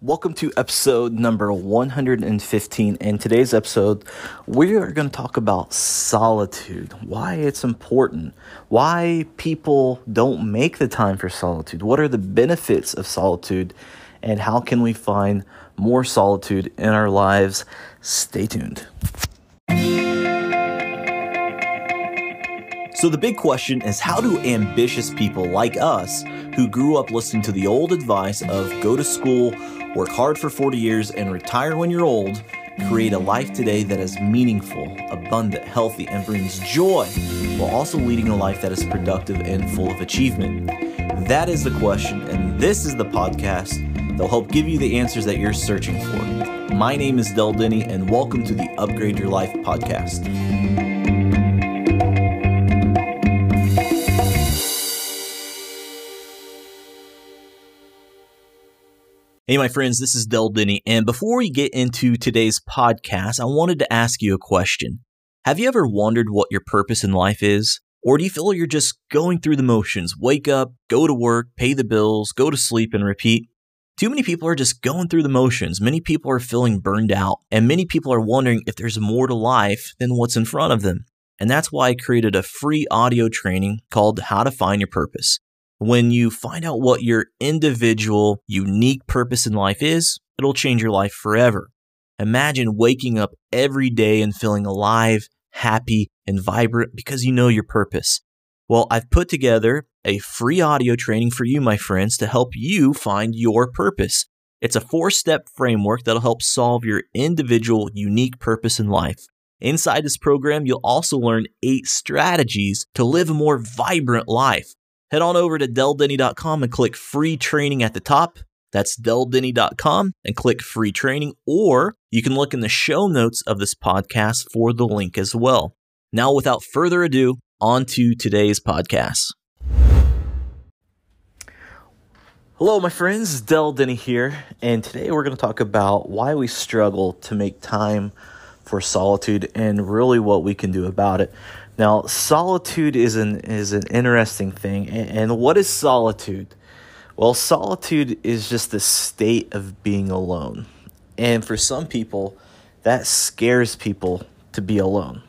Welcome to episode number 115. In today's episode, we are going to talk about solitude, why it's important, why people don't make the time for solitude, what are the benefits of solitude, and how can we find more solitude in our lives. Stay tuned. So, the big question is how do ambitious people like us, who grew up listening to the old advice of go to school, work hard for 40 years, and retire when you're old, create a life today that is meaningful, abundant, healthy, and brings joy, while also leading a life that is productive and full of achievement? That is the question, and this is the podcast that'll help give you the answers that you're searching for. My name is Del Denny, and welcome to the Upgrade Your Life podcast. Hey, my friends, this is Del Denny. And before we get into today's podcast, I wanted to ask you a question. Have you ever wondered what your purpose in life is? Or do you feel you're just going through the motions? Wake up, go to work, pay the bills, go to sleep, and repeat? Too many people are just going through the motions. Many people are feeling burned out, and many people are wondering if there's more to life than what's in front of them. And that's why I created a free audio training called How to Find Your Purpose. When you find out what your individual, unique purpose in life is, it'll change your life forever. Imagine waking up every day and feeling alive, happy, and vibrant because you know your purpose. Well, I've put together a free audio training for you, my friends, to help you find your purpose. It's a four step framework that'll help solve your individual, unique purpose in life. Inside this program, you'll also learn eight strategies to live a more vibrant life head on over to deldenny.com and click free training at the top. That's deldenny.com and click free training, or you can look in the show notes of this podcast for the link as well. Now, without further ado, on to today's podcast. Hello, my friends. Del Denny here, and today we're going to talk about why we struggle to make time for solitude and really what we can do about it. Now, solitude is an is an interesting thing. And, what is solitude? Well, solitude is just the state of being alone. And for some people, that scares people to be alone.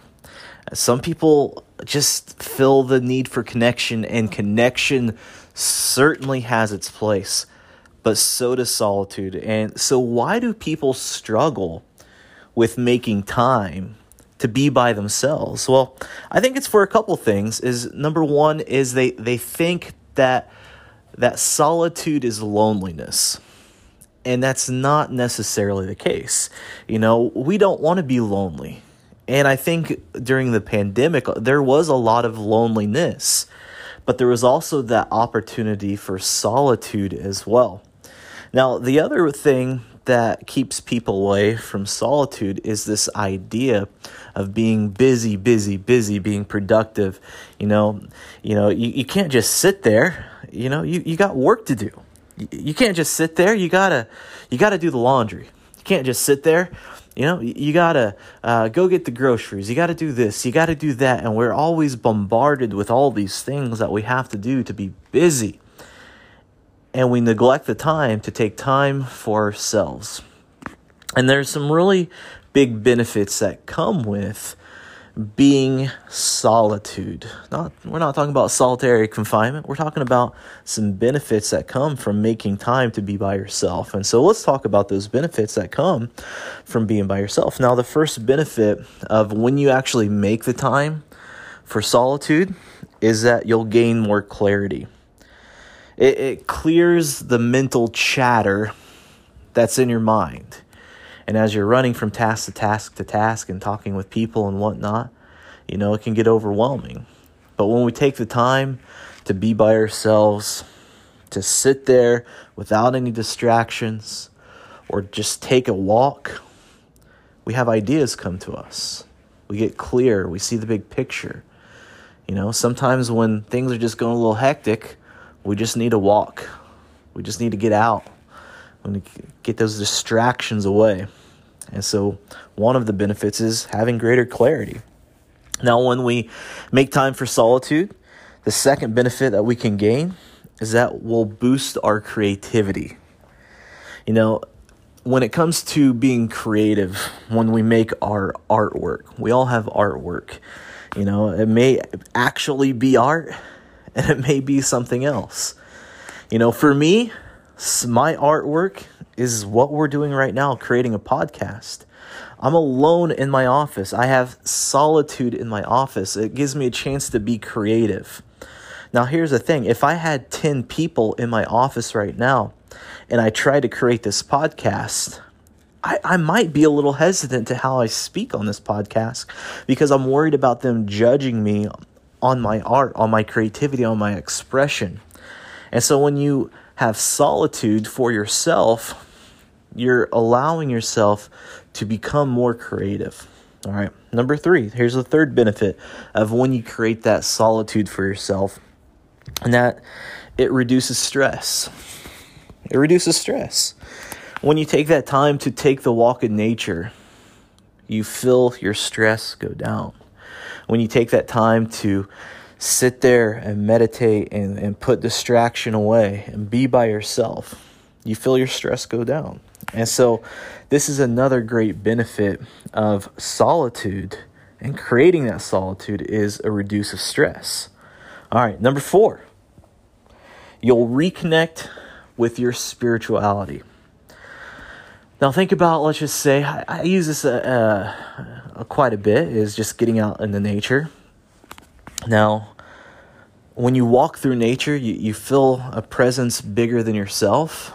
Some people just feel the need for connection, and connection certainly has its place, but so does solitude. And so, why do people struggle with making time to be by themselves? Well, I think it's for a couple things. Is number one is they they think that that solitude is loneliness. And that's not necessarily the case. You know, we don't want to be lonely. And I think during the pandemic, there was a lot of loneliness, but there was also that opportunity for solitude as well. Now, the other thing that keeps people away from solitude is this idea of being busy, busy, busy, being productive. You know, you know, you, you can't just sit there. You know, you, you got work to do. You, you can't just sit there. You gotta you gotta do the laundry. You can't just sit there. You know, you gotta uh, go get the groceries. You gotta do this. You gotta do that. And we're always bombarded with all these things that we have to do to be busy and we neglect the time to take time for ourselves. And there's some really big benefits that come with being solitude. Not we're not talking about solitary confinement. We're talking about some benefits that come from making time to be by yourself. And so let's talk about those benefits that come from being by yourself. Now, the first benefit of when you actually make the time for solitude is that you'll gain more clarity. It, it clears the mental chatter that's in your mind. And as you're running from task to task to task and talking with people and whatnot, you know, it can get overwhelming. But when we take the time to be by ourselves, to sit there without any distractions, or just take a walk, we have ideas come to us. We get clear, we see the big picture. You know, sometimes when things are just going a little hectic, we just need to walk. We just need to get out. We need to get those distractions away. And so, one of the benefits is having greater clarity. Now, when we make time for solitude, the second benefit that we can gain is that we'll boost our creativity. You know, when it comes to being creative, when we make our artwork, we all have artwork. You know, it may actually be art and it may be something else. You know, for me, my artwork is what we're doing right now, creating a podcast. I'm alone in my office. I have solitude in my office. It gives me a chance to be creative. Now, here's the thing if I had 10 people in my office right now and I tried to create this podcast, I, I might be a little hesitant to how I speak on this podcast because I'm worried about them judging me on my art, on my creativity, on my expression. And so when you have solitude for yourself, you're allowing yourself to become more creative. All right. Number three, here's the third benefit of when you create that solitude for yourself, and that it reduces stress. It reduces stress. When you take that time to take the walk in nature, you feel your stress go down. When you take that time to sit there and meditate and, and put distraction away and be by yourself, you feel your stress go down. And so, this is another great benefit of solitude and creating that solitude is a reduce of stress. All right, number four, you'll reconnect with your spirituality. Now, think about, let's just say, I, I use this uh, uh, quite a bit, is just getting out in the nature. Now, when you walk through nature, you, you feel a presence bigger than yourself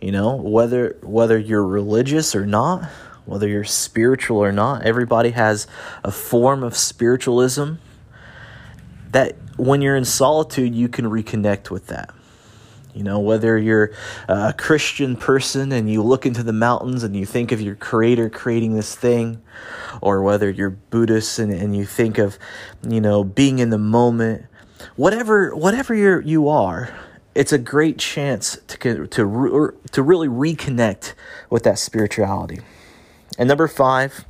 you know, whether whether you're religious or not, whether you're spiritual or not, everybody has a form of spiritualism that when you're in solitude, you can reconnect with that. You know, whether you're a Christian person and you look into the mountains and you think of your creator creating this thing, or whether you're Buddhist and, and you think of, you know, being in the moment, whatever whatever you're you are, it's a great chance to to to really reconnect with that spirituality. And number 5,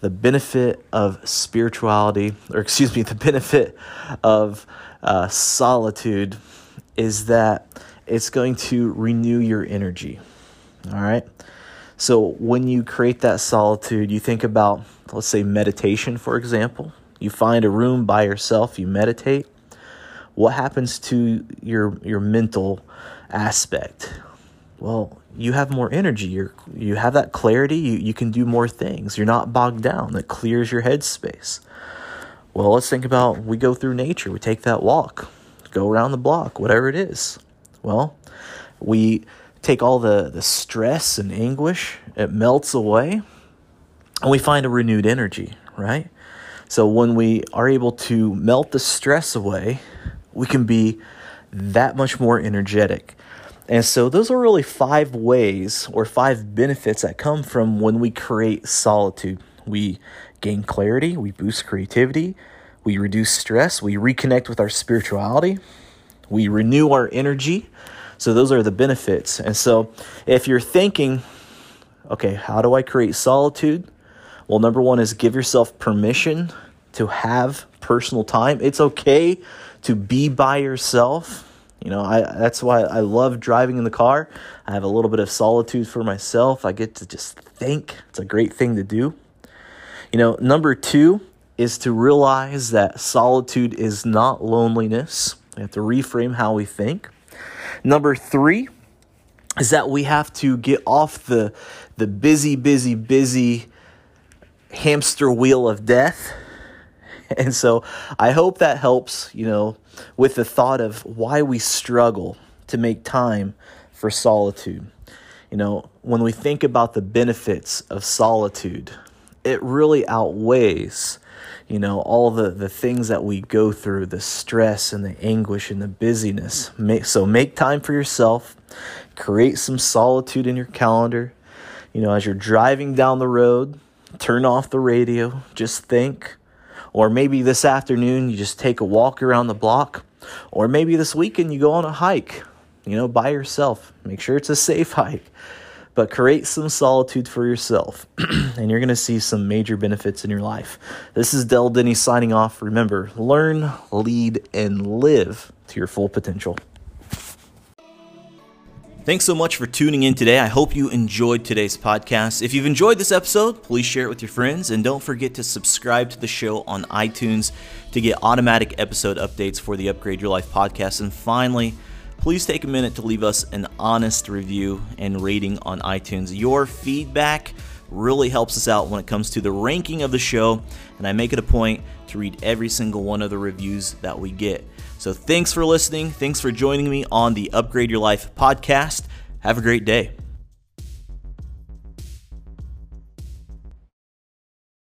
the benefit of spirituality, or excuse me, the benefit of uh, solitude is that it's going to renew your energy. All right. So when you create that solitude, you think about, let's say, meditation, for example. You find a room by yourself, you meditate what happens to your your mental aspect? Well, you have more energy. You you have that clarity. You, you can do more things. You're not bogged down. That clears your headspace. Well, let's think about we go through nature. We take that walk, go around the block, whatever it is. Well, we take all the, the stress and anguish, it melts away, and we find a renewed energy, right? So when we are able to melt the stress away, we can be that much more energetic. And so, those are really five ways or five benefits that come from when we create solitude. We gain clarity, we boost creativity, we reduce stress, we reconnect with our spirituality, we renew our energy. So, those are the benefits. And so, if you're thinking, okay, how do I create solitude? Well, number one is give yourself permission to have personal time. It's okay to be by yourself. You know, I that's why I love driving in the car. I have a little bit of solitude for myself. I get to just think. It's a great thing to do. You know, number 2 is to realize that solitude is not loneliness. We have to reframe how we think. Number 3 is that we have to get off the the busy busy busy hamster wheel of death And so I hope that helps, you know, with the thought of why we struggle to make time for solitude. You know, when we think about the benefits of solitude, it really outweighs, you know, all the, the things that we go through, the stress and the anguish and the busyness. Make, so make time for yourself, create some solitude in your calendar. You know, as you're driving down the road, turn off the radio, just think or maybe this afternoon you just take a walk around the block. Or maybe this weekend you go on a hike, you know, by yourself. Make sure it's a safe hike. But create some solitude for yourself, and you're going to see some major benefits in your life. This is Del Denny signing off. Remember, learn, lead, and live to your full potential. Thanks so much for tuning in today. I hope you enjoyed today's podcast. If you've enjoyed this episode, please share it with your friends and don't forget to subscribe to the show on iTunes to get automatic episode updates for the Upgrade Your Life podcast. And finally, please take a minute to leave us an honest review and rating on iTunes. Your feedback really helps us out when it comes to the ranking of the show, and I make it a point to read every single one of the reviews that we get. So thanks for listening. Thanks for joining me on the Upgrade Your Life podcast. Have a great day.